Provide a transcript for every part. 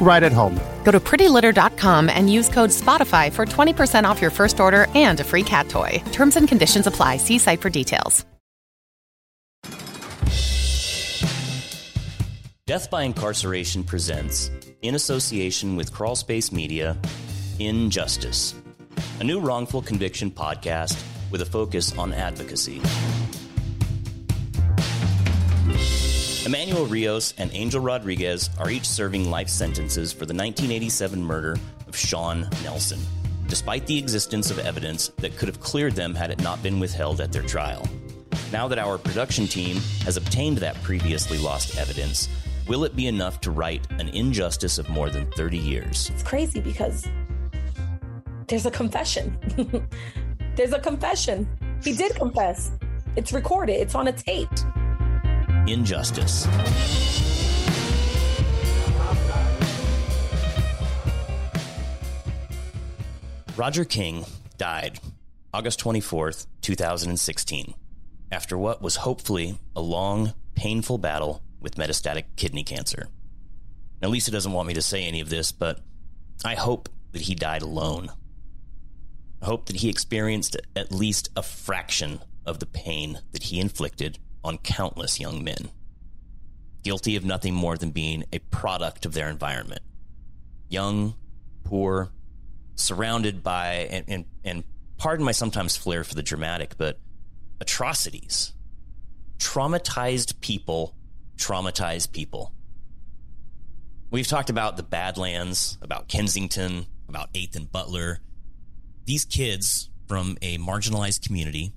right at home. Go to prettylitter.com and use code SPOTIFY for 20% off your first order and a free cat toy. Terms and conditions apply. See site for details. Death by Incarceration presents, in association with Crawlspace Media, Injustice, a new wrongful conviction podcast with a focus on advocacy. Emmanuel Rios and Angel Rodriguez are each serving life sentences for the 1987 murder of Sean Nelson, despite the existence of evidence that could have cleared them had it not been withheld at their trial. Now that our production team has obtained that previously lost evidence, will it be enough to right an injustice of more than 30 years? It's crazy because there's a confession. there's a confession. He did confess. It's recorded, it's on a tape. Injustice. Roger King died August 24th, 2016, after what was hopefully a long, painful battle with metastatic kidney cancer. Now, Lisa doesn't want me to say any of this, but I hope that he died alone. I hope that he experienced at least a fraction of the pain that he inflicted on countless young men, guilty of nothing more than being a product of their environment. Young, poor, surrounded by, and, and, and pardon my sometimes flair for the dramatic, but atrocities. Traumatized people traumatize people. We've talked about the Badlands, about Kensington, about 8th and Butler. These kids from a marginalized community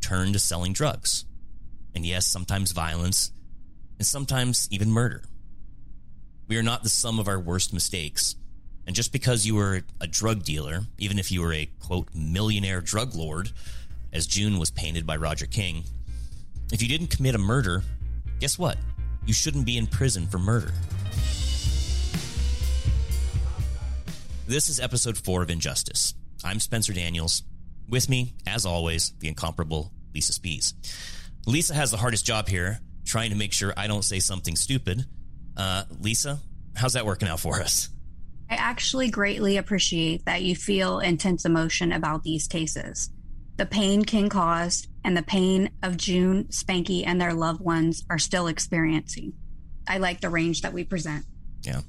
turn to selling drugs. And yes, sometimes violence, and sometimes even murder. We are not the sum of our worst mistakes. And just because you were a drug dealer, even if you were a quote millionaire drug lord, as June was painted by Roger King, if you didn't commit a murder, guess what? You shouldn't be in prison for murder. This is episode four of Injustice. I'm Spencer Daniels. With me, as always, the incomparable Lisa Spees. Lisa has the hardest job here, trying to make sure I don't say something stupid. Uh, Lisa, how's that working out for us? I actually greatly appreciate that you feel intense emotion about these cases. The pain King caused and the pain of June, Spanky, and their loved ones are still experiencing. I like the range that we present. Yeah.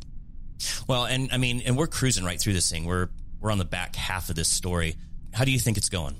Well, and I mean, and we're cruising right through this thing. We're we're on the back half of this story. How do you think it's going?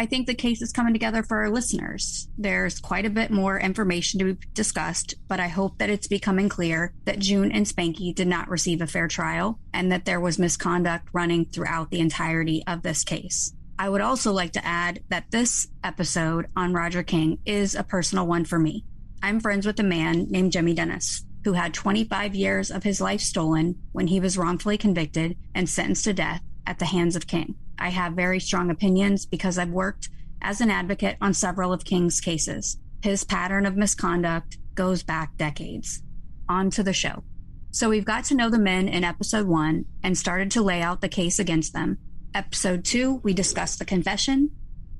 I think the case is coming together for our listeners. There's quite a bit more information to be discussed, but I hope that it's becoming clear that June and Spanky did not receive a fair trial and that there was misconduct running throughout the entirety of this case. I would also like to add that this episode on Roger King is a personal one for me. I'm friends with a man named Jimmy Dennis who had 25 years of his life stolen when he was wrongfully convicted and sentenced to death at the hands of King. I have very strong opinions because I've worked as an advocate on several of King's cases. His pattern of misconduct goes back decades. On to the show. So we've got to know the men in episode one and started to lay out the case against them. Episode two, we discussed the confession.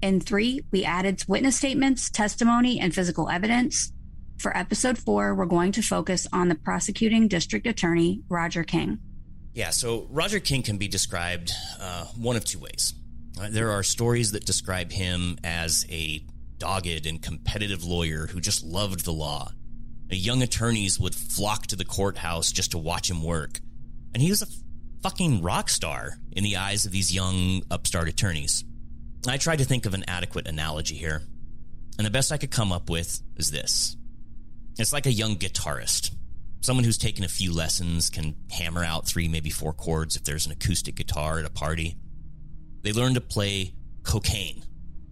In three, we added witness statements, testimony, and physical evidence. For episode four, we're going to focus on the prosecuting district attorney, Roger King. Yeah, so Roger King can be described uh, one of two ways. Uh, there are stories that describe him as a dogged and competitive lawyer who just loved the law. Young attorneys would flock to the courthouse just to watch him work. And he was a fucking rock star in the eyes of these young upstart attorneys. I tried to think of an adequate analogy here, and the best I could come up with is this it's like a young guitarist someone who's taken a few lessons can hammer out three, maybe four chords if there's an acoustic guitar at a party. They learn to play Cocaine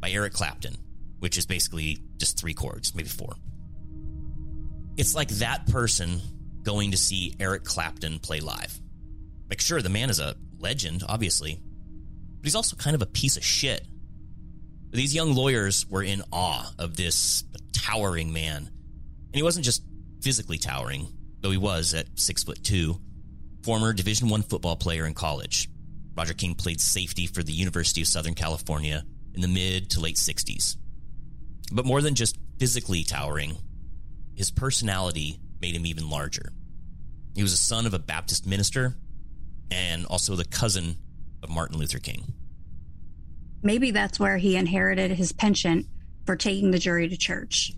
by Eric Clapton, which is basically just three chords, maybe four. It's like that person going to see Eric Clapton play live. Like, sure, the man is a legend, obviously, but he's also kind of a piece of shit. These young lawyers were in awe of this towering man. And he wasn't just physically towering, though he was at six foot two, former Division One football player in college. Roger King played safety for the University of Southern California in the mid to late 60s. But more than just physically towering, his personality made him even larger. He was a son of a Baptist minister and also the cousin of Martin Luther King. Maybe that's where he inherited his penchant for taking the jury to church.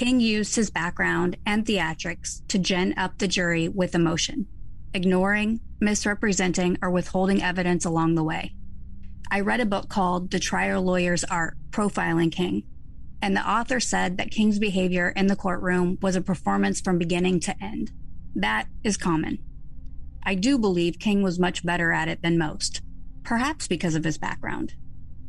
King used his background and theatrics to gin up the jury with emotion, ignoring, misrepresenting, or withholding evidence along the way. I read a book called The Trial Lawyer's Art Profiling King, and the author said that King's behavior in the courtroom was a performance from beginning to end. That is common. I do believe King was much better at it than most, perhaps because of his background.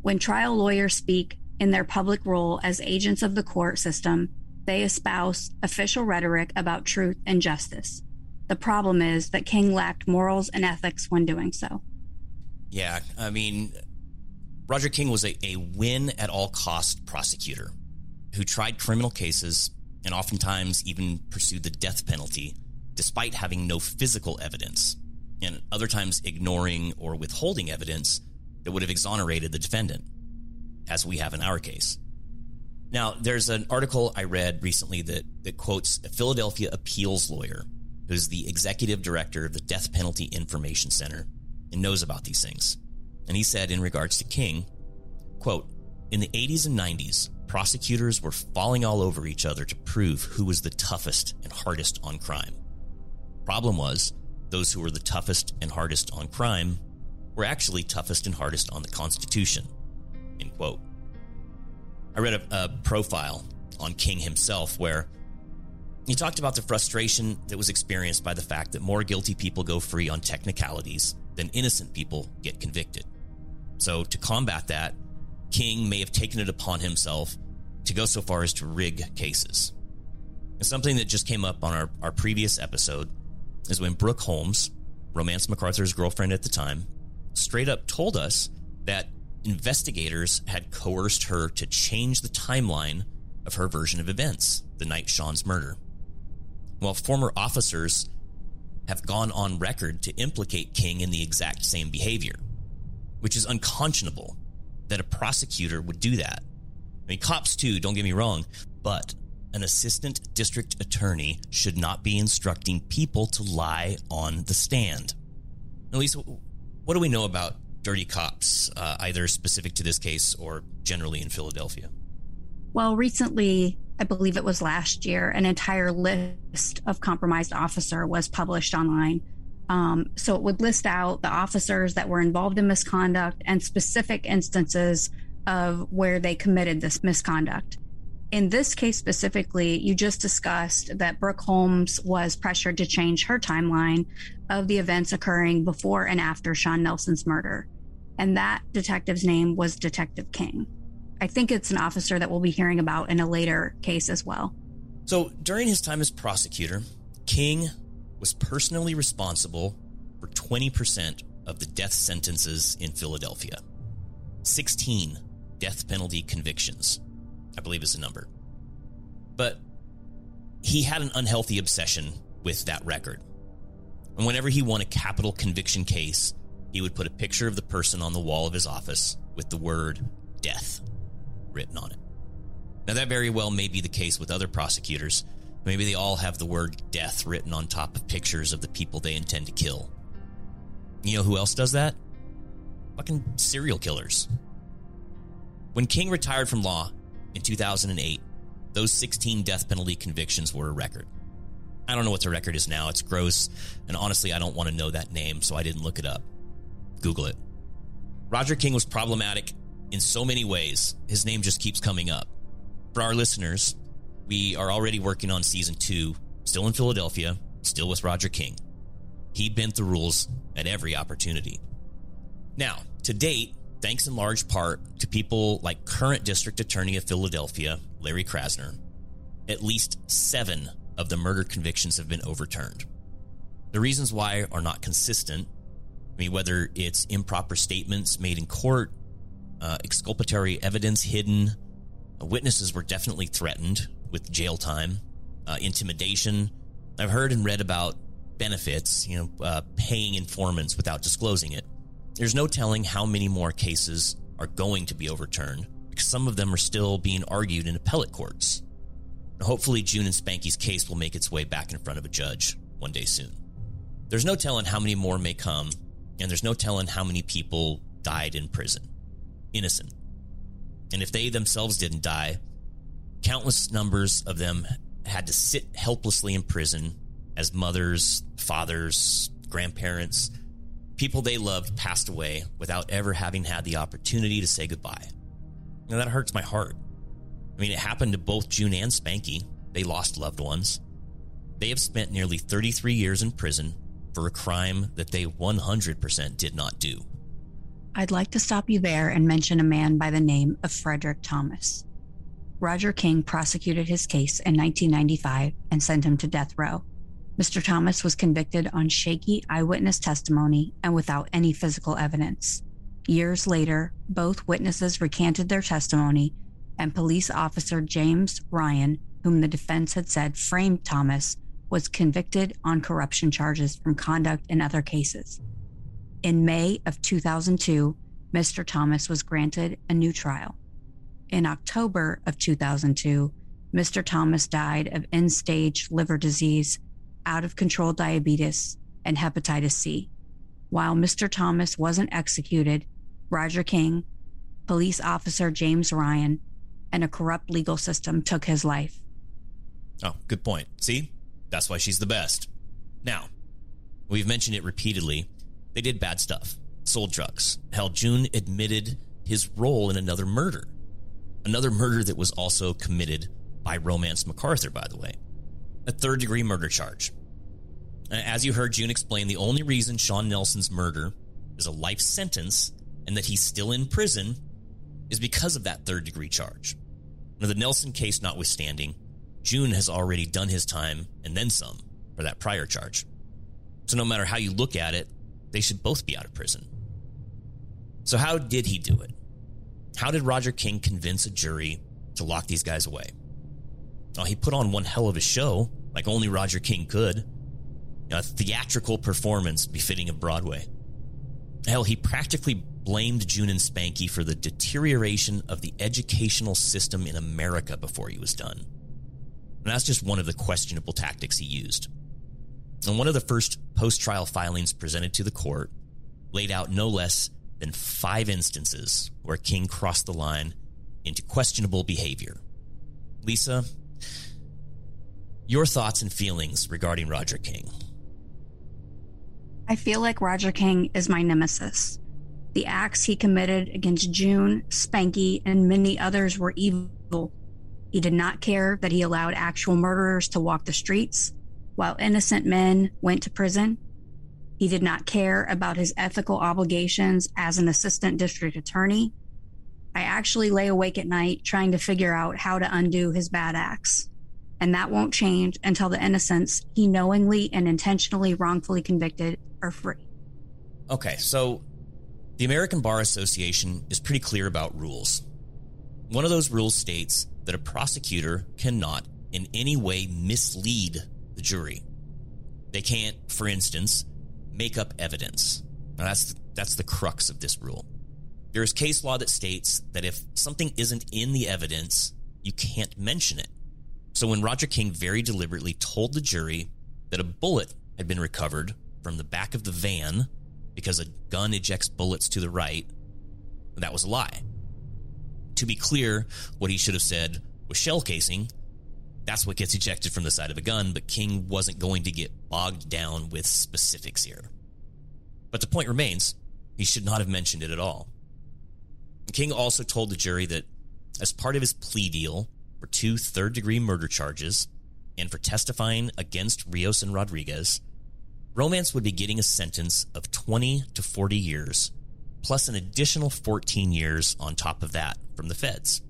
When trial lawyers speak in their public role as agents of the court system, they espouse official rhetoric about truth and justice. The problem is that King lacked morals and ethics when doing so. Yeah, I mean, Roger King was a, a win at all cost prosecutor who tried criminal cases and oftentimes even pursued the death penalty despite having no physical evidence, and other times ignoring or withholding evidence that would have exonerated the defendant, as we have in our case. Now, there's an article I read recently that, that quotes a Philadelphia appeals lawyer who's the executive director of the Death Penalty Information Center and knows about these things. And he said in regards to King, quote, in the 80s and 90s, prosecutors were falling all over each other to prove who was the toughest and hardest on crime. Problem was, those who were the toughest and hardest on crime were actually toughest and hardest on the Constitution. End quote. I read a, a profile on King himself where he talked about the frustration that was experienced by the fact that more guilty people go free on technicalities than innocent people get convicted. So, to combat that, King may have taken it upon himself to go so far as to rig cases. And something that just came up on our, our previous episode is when Brooke Holmes, Romance MacArthur's girlfriend at the time, straight up told us that investigators had coerced her to change the timeline of her version of events the night Sean's murder. While former officers have gone on record to implicate King in the exact same behavior, which is unconscionable that a prosecutor would do that. I mean, cops too, don't get me wrong, but an assistant district attorney should not be instructing people to lie on the stand. Elise, what do we know about dirty cops, uh, either specific to this case or generally in Philadelphia? Well, recently, I believe it was last year, an entire list of compromised officer was published online. Um, so it would list out the officers that were involved in misconduct and specific instances of where they committed this misconduct. In this case specifically, you just discussed that Brooke Holmes was pressured to change her timeline of the events occurring before and after Sean Nelson's murder. And that detective's name was Detective King. I think it's an officer that we'll be hearing about in a later case as well. So, during his time as prosecutor, King was personally responsible for 20% of the death sentences in Philadelphia, 16 death penalty convictions, I believe is the number. But he had an unhealthy obsession with that record. And whenever he won a capital conviction case, he would put a picture of the person on the wall of his office with the word death written on it. Now, that very well may be the case with other prosecutors. Maybe they all have the word death written on top of pictures of the people they intend to kill. You know who else does that? Fucking serial killers. When King retired from law, in 2008, those 16 death penalty convictions were a record. I don't know what the record is now. It's gross. And honestly, I don't want to know that name, so I didn't look it up. Google it. Roger King was problematic in so many ways. His name just keeps coming up. For our listeners, we are already working on season two, still in Philadelphia, still with Roger King. He bent the rules at every opportunity. Now, to date, thanks in large part to people like current District Attorney of Philadelphia, Larry Krasner. At least seven of the murder convictions have been overturned. The reasons why are not consistent. I mean, whether it's improper statements made in court, uh, exculpatory evidence hidden, uh, witnesses were definitely threatened with jail time, uh, intimidation. I've heard and read about benefits, you know, uh, paying informants without disclosing it. There's no telling how many more cases are going to be overturned because some of them are still being argued in appellate courts. hopefully, June and Spanky's case will make its way back in front of a judge one day soon. There's no telling how many more may come, and there's no telling how many people died in prison. Innocent. And if they themselves didn't die, countless numbers of them had to sit helplessly in prison as mothers, fathers, grandparents, people they loved passed away without ever having had the opportunity to say goodbye. And that hurts my heart. I mean, it happened to both June and Spanky. They lost loved ones. They have spent nearly 33 years in prison for a crime that they 100% did not do. I'd like to stop you there and mention a man by the name of Frederick Thomas. Roger King prosecuted his case in 1995 and sent him to death row. Mr. Thomas was convicted on shaky eyewitness testimony and without any physical evidence. Years later, both witnesses recanted their testimony, and police officer James Ryan, whom the defense had said framed Thomas, was convicted on corruption charges from conduct in other cases. In May of 2002, Mr. Thomas was granted a new trial. In October of 2002, Mr. Thomas died of end stage liver disease out of control diabetes, and hepatitis C. While Mr. Thomas wasn't executed, Roger King, police officer James Ryan, and a corrupt legal system took his life. Oh, good point. See? That's why she's the best. Now, we've mentioned it repeatedly. They did bad stuff, sold drugs. Hell, June admitted his role in another murder. Another murder that was also committed by Romance MacArthur, by the way a third degree murder charge. As you heard June explain, the only reason Sean Nelson's murder is a life sentence and that he's still in prison is because of that third degree charge. Now, the Nelson case notwithstanding, June has already done his time and then some for that prior charge. So, no matter how you look at it, they should both be out of prison. So, how did he do it? How did Roger King convince a jury to lock these guys away? Oh, he put on one hell of a show, like only Roger King could. A theatrical performance befitting of Broadway. Hell, he practically blamed June and Spanky for the deterioration of the educational system in America before he was done. And that's just one of the questionable tactics he used. And one of the first post trial filings presented to the court laid out no less than five instances where King crossed the line into questionable behavior. Lisa, your thoughts and feelings regarding Roger King. I feel like Roger King is my nemesis. The acts he committed against June, Spanky, and many others were evil. He did not care that he allowed actual murderers to walk the streets while innocent men went to prison. He did not care about his ethical obligations as an assistant district attorney. I actually lay awake at night trying to figure out how to undo his bad acts and that won't change until the innocents he knowingly and intentionally wrongfully convicted are free. Okay, so the American Bar Association is pretty clear about rules. One of those rules states that a prosecutor cannot in any way mislead the jury. They can't, for instance, make up evidence. Now that's that's the crux of this rule. There is case law that states that if something isn't in the evidence, you can't mention it. So when Roger King very deliberately told the jury that a bullet had been recovered from the back of the van because a gun ejects bullets to the right, that was a lie. To be clear, what he should have said was shell casing. That's what gets ejected from the side of a gun, but King wasn't going to get bogged down with specifics here. But the point remains, he should not have mentioned it at all. King also told the jury that as part of his plea deal, for two third degree murder charges and for testifying against Rios and Rodriguez, Romance would be getting a sentence of 20 to 40 years, plus an additional 14 years on top of that from the feds.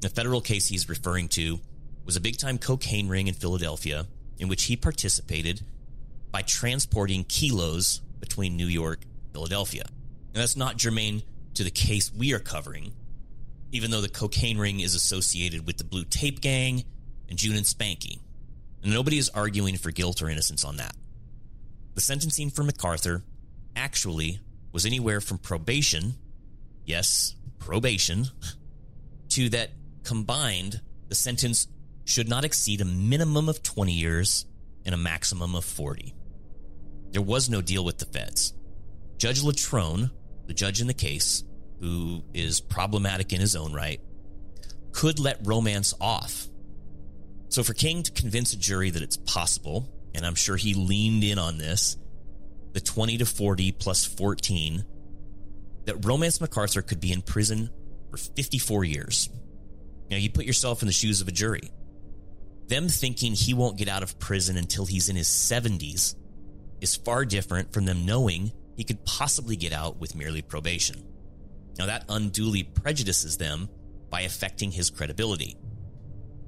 The federal case he's referring to was a big time cocaine ring in Philadelphia in which he participated by transporting kilos between New York and Philadelphia. And that's not germane to the case we are covering, even though the cocaine ring is associated with the Blue Tape Gang and June and Spanky. And nobody is arguing for guilt or innocence on that. The sentencing for MacArthur actually was anywhere from probation, yes, probation, to that combined, the sentence should not exceed a minimum of 20 years and a maximum of 40. There was no deal with the feds. Judge Latrone, the judge in the case, who is problematic in his own right, could let romance off. So for King to convince a jury that it's possible, and I'm sure he leaned in on this, the 20 to 40 plus 14, that Romance MacArthur could be in prison for 54 years. Now, you put yourself in the shoes of a jury. Them thinking he won't get out of prison until he's in his 70s is far different from them knowing he could possibly get out with merely probation. Now, that unduly prejudices them by affecting his credibility.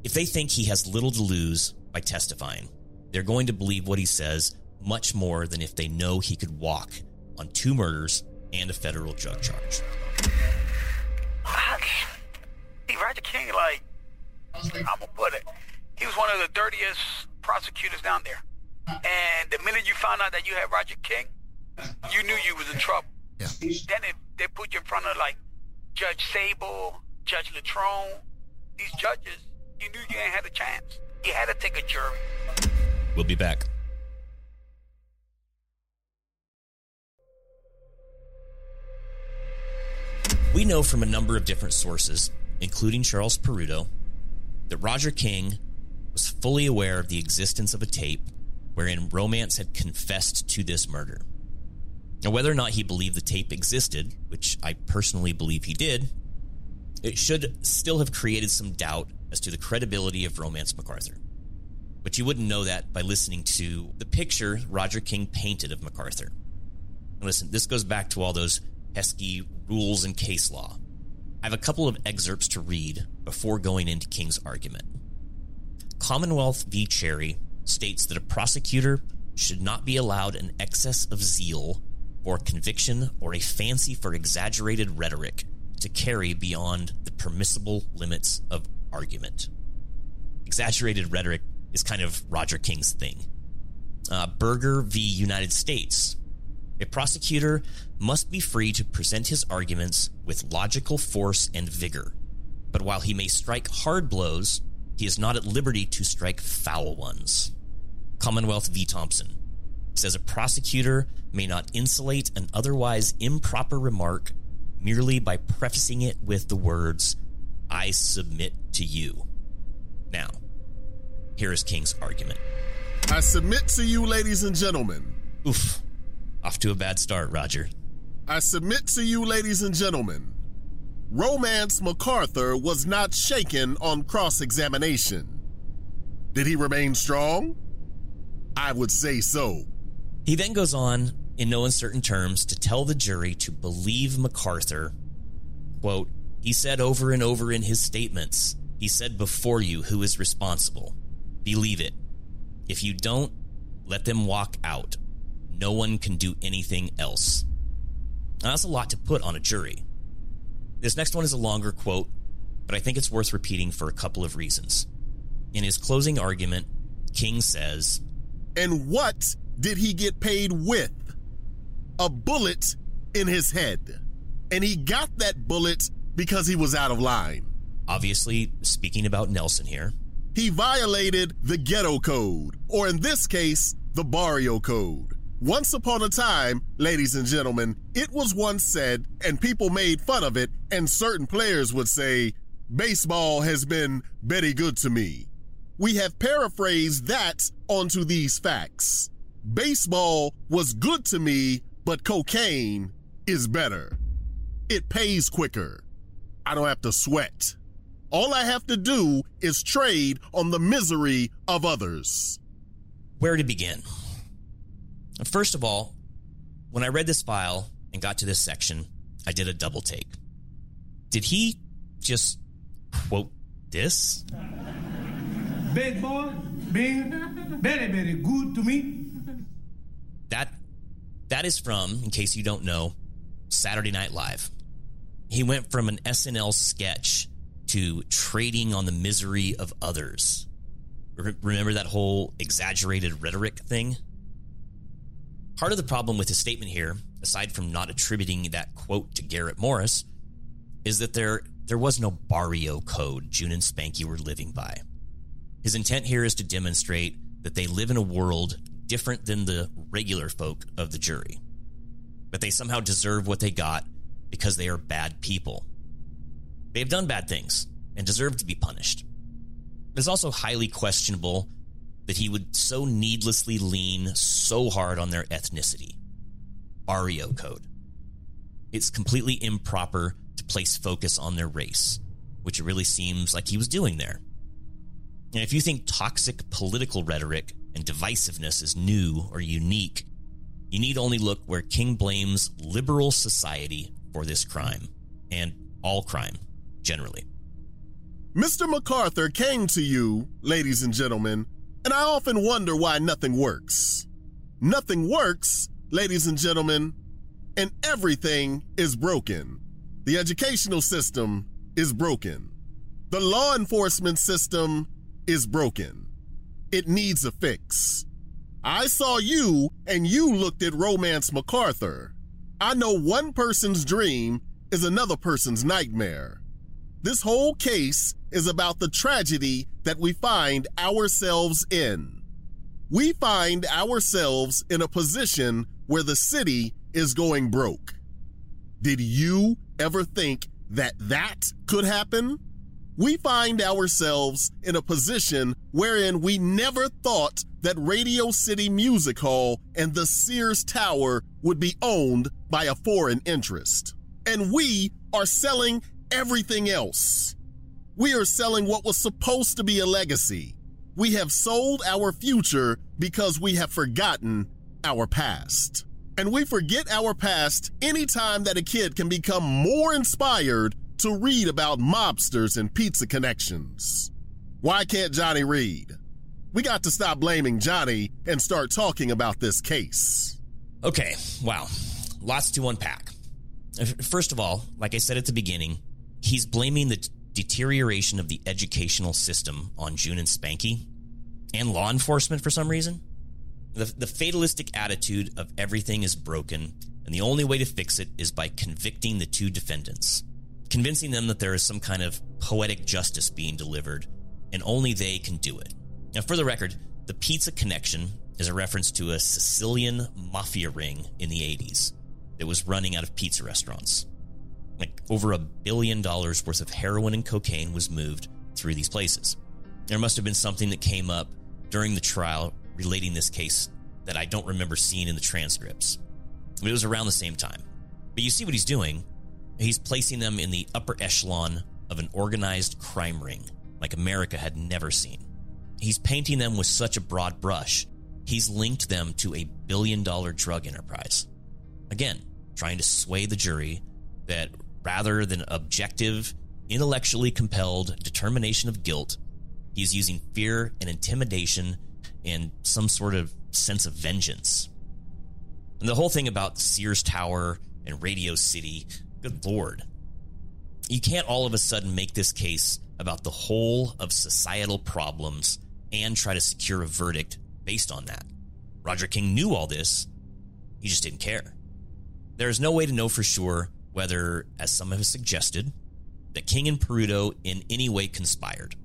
If they think he has little to lose by testifying, they're going to believe what he says much more than if they know he could walk on two murders and a federal drug charge. See, Roger King, like, I'm gonna put it, he was one of the dirtiest prosecutors down there. And the minute you found out that you had Roger King, you knew you was in trouble. Yeah. Then they, they put you in front of like Judge Sabo, Judge Latrone, these judges. You knew you ain't had a chance. You had to take a jury. We'll be back. We know from a number of different sources, including Charles Peruto, that Roger King was fully aware of the existence of a tape wherein Romance had confessed to this murder. Now, whether or not he believed the tape existed, which I personally believe he did, it should still have created some doubt as to the credibility of Romance MacArthur. But you wouldn't know that by listening to the picture Roger King painted of MacArthur. And listen, this goes back to all those pesky rules and case law. I have a couple of excerpts to read before going into King's argument. Commonwealth v. Cherry states that a prosecutor should not be allowed an excess of zeal or conviction or a fancy for exaggerated rhetoric to carry beyond the permissible limits of argument. Exaggerated rhetoric is kind of Roger King's thing. Uh, Berger v. United States. A prosecutor must be free to present his arguments with logical force and vigor. But while he may strike hard blows, he is not at liberty to strike foul ones. Commonwealth v. Thompson says a prosecutor may not insulate an otherwise improper remark merely by prefacing it with the words, I submit to you. Now, here is King's argument. I submit to you, ladies and gentlemen. Oof. Off to a bad start, Roger. I submit to you, ladies and gentlemen. Romance MacArthur was not shaken on cross examination. Did he remain strong? I would say so. He then goes on, in no uncertain terms, to tell the jury to believe MacArthur. Quote, he said over and over in his statements, he said before you who is responsible. Believe it. If you don't, let them walk out. No one can do anything else. Now, that's a lot to put on a jury. This next one is a longer quote, but I think it's worth repeating for a couple of reasons. In his closing argument, King says, And what did he get paid with? A bullet in his head. And he got that bullet because he was out of line. obviously speaking about Nelson here. He violated the ghetto code, or in this case, the barrio code. Once upon a time, ladies and gentlemen, it was once said, and people made fun of it, and certain players would say, baseball has been very good to me. We have paraphrased that onto these facts. Baseball was good to me, but cocaine is better. It pays quicker. I don't have to sweat. All I have to do is trade on the misery of others. Where to begin? First of all, when I read this file and got to this section, I did a double take. Did he just quote this? Baseball being very, very good to me. That That is from, in case you don't know, Saturday Night Live. He went from an SNL sketch to trading on the misery of others. Remember that whole exaggerated rhetoric thing? Part of the problem with his statement here, aside from not attributing that quote to Garrett Morris, is that there there was no barrio code June and Spanky were living by. His intent here is to demonstrate that they live in a world different than the regular folk of the jury. But they somehow deserve what they got because they are bad people. They have done bad things and deserve to be punished. It is also highly questionable that he would so needlessly lean so hard on their ethnicity. Barrio code. It's completely improper to place focus on their race, which it really seems like he was doing there. And if you think toxic political rhetoric and divisiveness is new or unique, you need only look where King blames liberal society for this crime and all crime generally. Mr. MacArthur came to you, ladies and gentlemen, and I often wonder why nothing works. Nothing works, ladies and gentlemen, and everything is broken. The educational system is broken. The law enforcement system is broken. It needs a fix. I saw you and you looked at Romance MacArthur. I know one person's dream is another person's nightmare. This whole case is about the tragedy that we find ourselves in. We find ourselves in a position where the city is going broke. Did you ever think that that could happen? We find ourselves in a position wherein we never thought that Radio City Music Hall and the Sears Tower would be owned by a foreign interest. And we are selling everything else. We are selling what was supposed to be a legacy. We have sold our future because we have forgotten our past. And we forget our past anytime that a kid can become more inspired to read about mobsters and pizza connections. Why can't Johnny read? We got to stop blaming Johnny and start talking about this case. Okay, wow. Lots to unpack. First of all, like I said at the beginning, he's blaming the deterioration of the educational system on June and Spanky and law enforcement for some reason. The, the fatalistic attitude of everything is broken, and the only way to fix it is by convicting the two defendants convincing them that there is some kind of poetic justice being delivered, and only they can do it. Now, for the record, the pizza connection is a reference to a Sicilian mafia ring in the 80s that was running out of pizza restaurants. Like over a billion dollars worth of heroin and cocaine was moved through these places. There must have been something that came up during the trial relating this case that I don't remember seeing in the transcripts. But it was around the same time. But you see what he's doing He's placing them in the upper echelon of an organized crime ring like America had never seen. He's painting them with such a broad brush, he's linked them to a billion dollar drug enterprise. Again, trying to sway the jury that rather than objective, intellectually compelled determination of guilt, he's using fear and intimidation and some sort of sense of vengeance. And the whole thing about Sears Tower and Radio City Good lord. You can't all of a sudden make this case about the whole of societal problems and try to secure a verdict based on that. Roger King knew all this, he just didn't care. There is no way to know for sure whether, as some have suggested, that King and Peruto in any way conspired.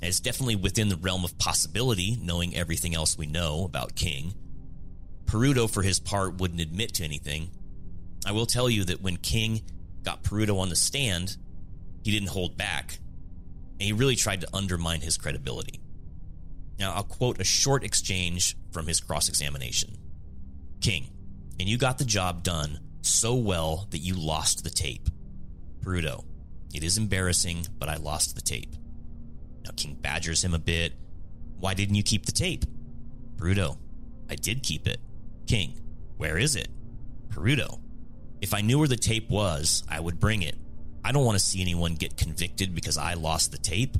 it's definitely within the realm of possibility, knowing everything else we know about King. Peruto, for his part, wouldn't admit to anything, I will tell you that when King got Peruto on the stand, he didn't hold back. And he really tried to undermine his credibility. Now, I'll quote a short exchange from his cross examination King, and you got the job done so well that you lost the tape. Peruto, it is embarrassing, but I lost the tape. Now, King badgers him a bit. Why didn't you keep the tape? Peruto, I did keep it. King, where is it? Peruto, if I knew where the tape was, I would bring it. I don't want to see anyone get convicted because I lost the tape.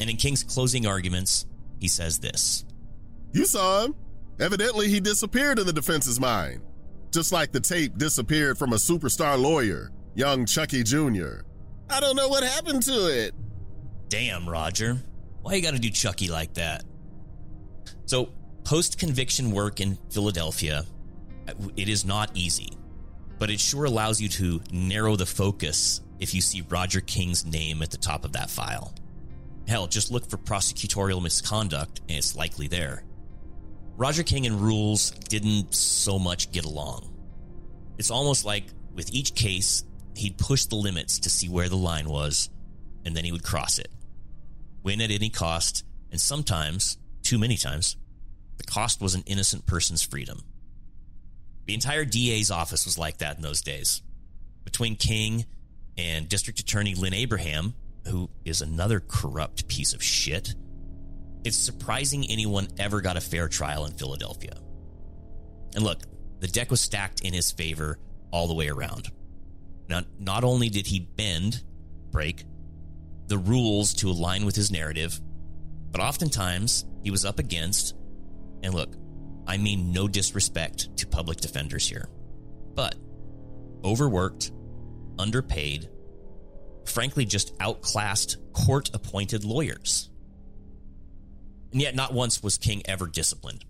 And in King's closing arguments, he says this You saw him. Evidently, he disappeared in the defense's mind. Just like the tape disappeared from a superstar lawyer, young Chucky Jr. I don't know what happened to it. Damn, Roger. Why you gotta do Chucky like that? So, post conviction work in Philadelphia, it is not easy, but it sure allows you to narrow the focus if you see Roger King's name at the top of that file. Hell, just look for prosecutorial misconduct and it's likely there. Roger King and Rules didn't so much get along. It's almost like with each case, he'd push the limits to see where the line was, and then he would cross it. Win at any cost, and sometimes, too many times, the cost was an innocent person's freedom. The entire DA's office was like that in those days. Between King and District Attorney Lynne Abraham, who is another corrupt piece of shit, it's surprising anyone ever got a fair trial in Philadelphia. And look, the deck was stacked in his favor all the way around. Now, not only did he bend, break, the rules to align with his narrative, but oftentimes he was up against, and look, I mean no disrespect to public defenders here, but overworked, underpaid, frankly, just outclassed court appointed lawyers. And yet, not once was King ever disciplined.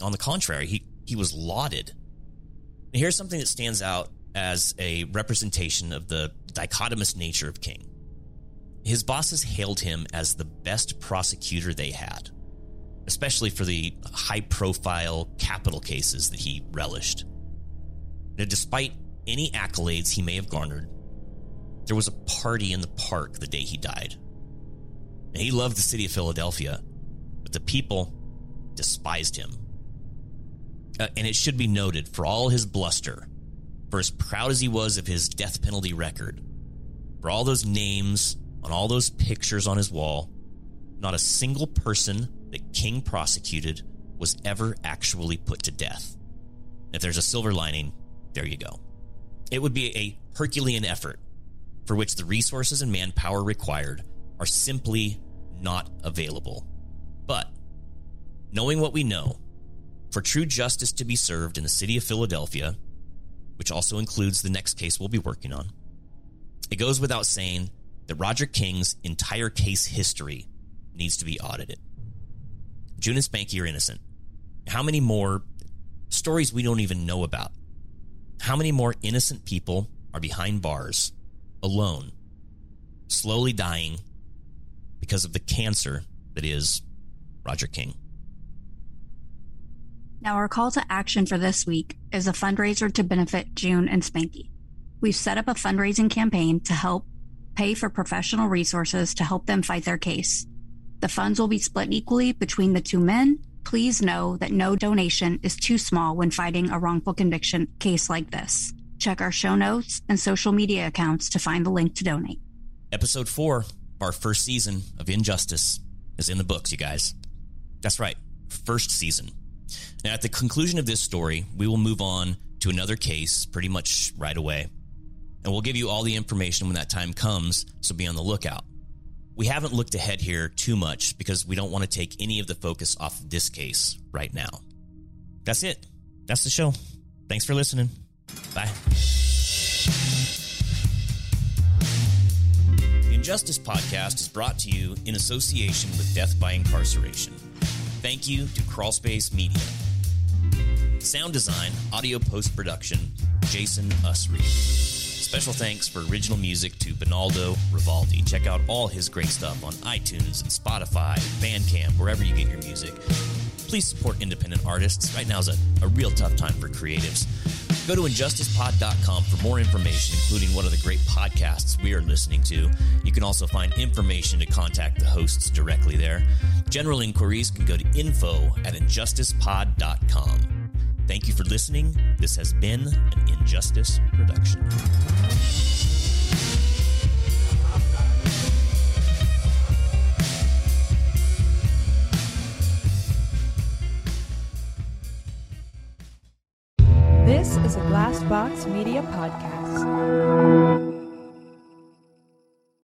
On the contrary, he, he was lauded. And here's something that stands out as a representation of the dichotomous nature of King. His bosses hailed him as the best prosecutor they had, especially for the high profile capital cases that he relished. Now, despite any accolades he may have garnered, there was a party in the park the day he died. And he loved the city of Philadelphia, but the people despised him. Uh, and it should be noted for all his bluster, for as proud as he was of his death penalty record, for all those names on all those pictures on his wall, not a single person that King prosecuted was ever actually put to death. If there's a silver lining, there you go. It would be a Herculean effort for which the resources and manpower required are simply not available. But knowing what we know, for true justice to be served in the city of Philadelphia, which also includes the next case we'll be working on, it goes without saying that Roger King's entire case history needs to be audited. June and Spanky are innocent. How many more stories we don't even know about? How many more innocent people are behind bars alone, slowly dying because of the cancer that is Roger King. Now, our call to action for this week is a fundraiser to benefit June and Spanky. We've set up a fundraising campaign to help pay for professional resources to help them fight their case. The funds will be split equally between the two men. Please know that no donation is too small when fighting a wrongful conviction case like this. Check our show notes and social media accounts to find the link to donate. Episode four of our first season of Injustice is in the books, you guys. That's right, first season. Now, at the conclusion of this story, we will move on to another case pretty much right away. And we'll give you all the information when that time comes, so be on the lookout. We haven't looked ahead here too much because we don't want to take any of the focus off of this case right now. That's it. That's the show. Thanks for listening. Bye. The Injustice Podcast is brought to you in association with Death by Incarceration. Thank you to Crawlspace Media. Sound design, audio post production, Jason Usry. Special thanks for original music to Bonaldo Rivaldi. Check out all his great stuff on iTunes and Spotify, Bandcamp, wherever you get your music. Please support independent artists. Right now is a, a real tough time for creatives. Go to injusticepod.com for more information, including what are the great podcasts we are listening to. You can also find information to contact the hosts directly there. General inquiries can go to info at injusticepod.com. Thank you for listening. This has been an Injustice production. This is a Glassbox Media podcast.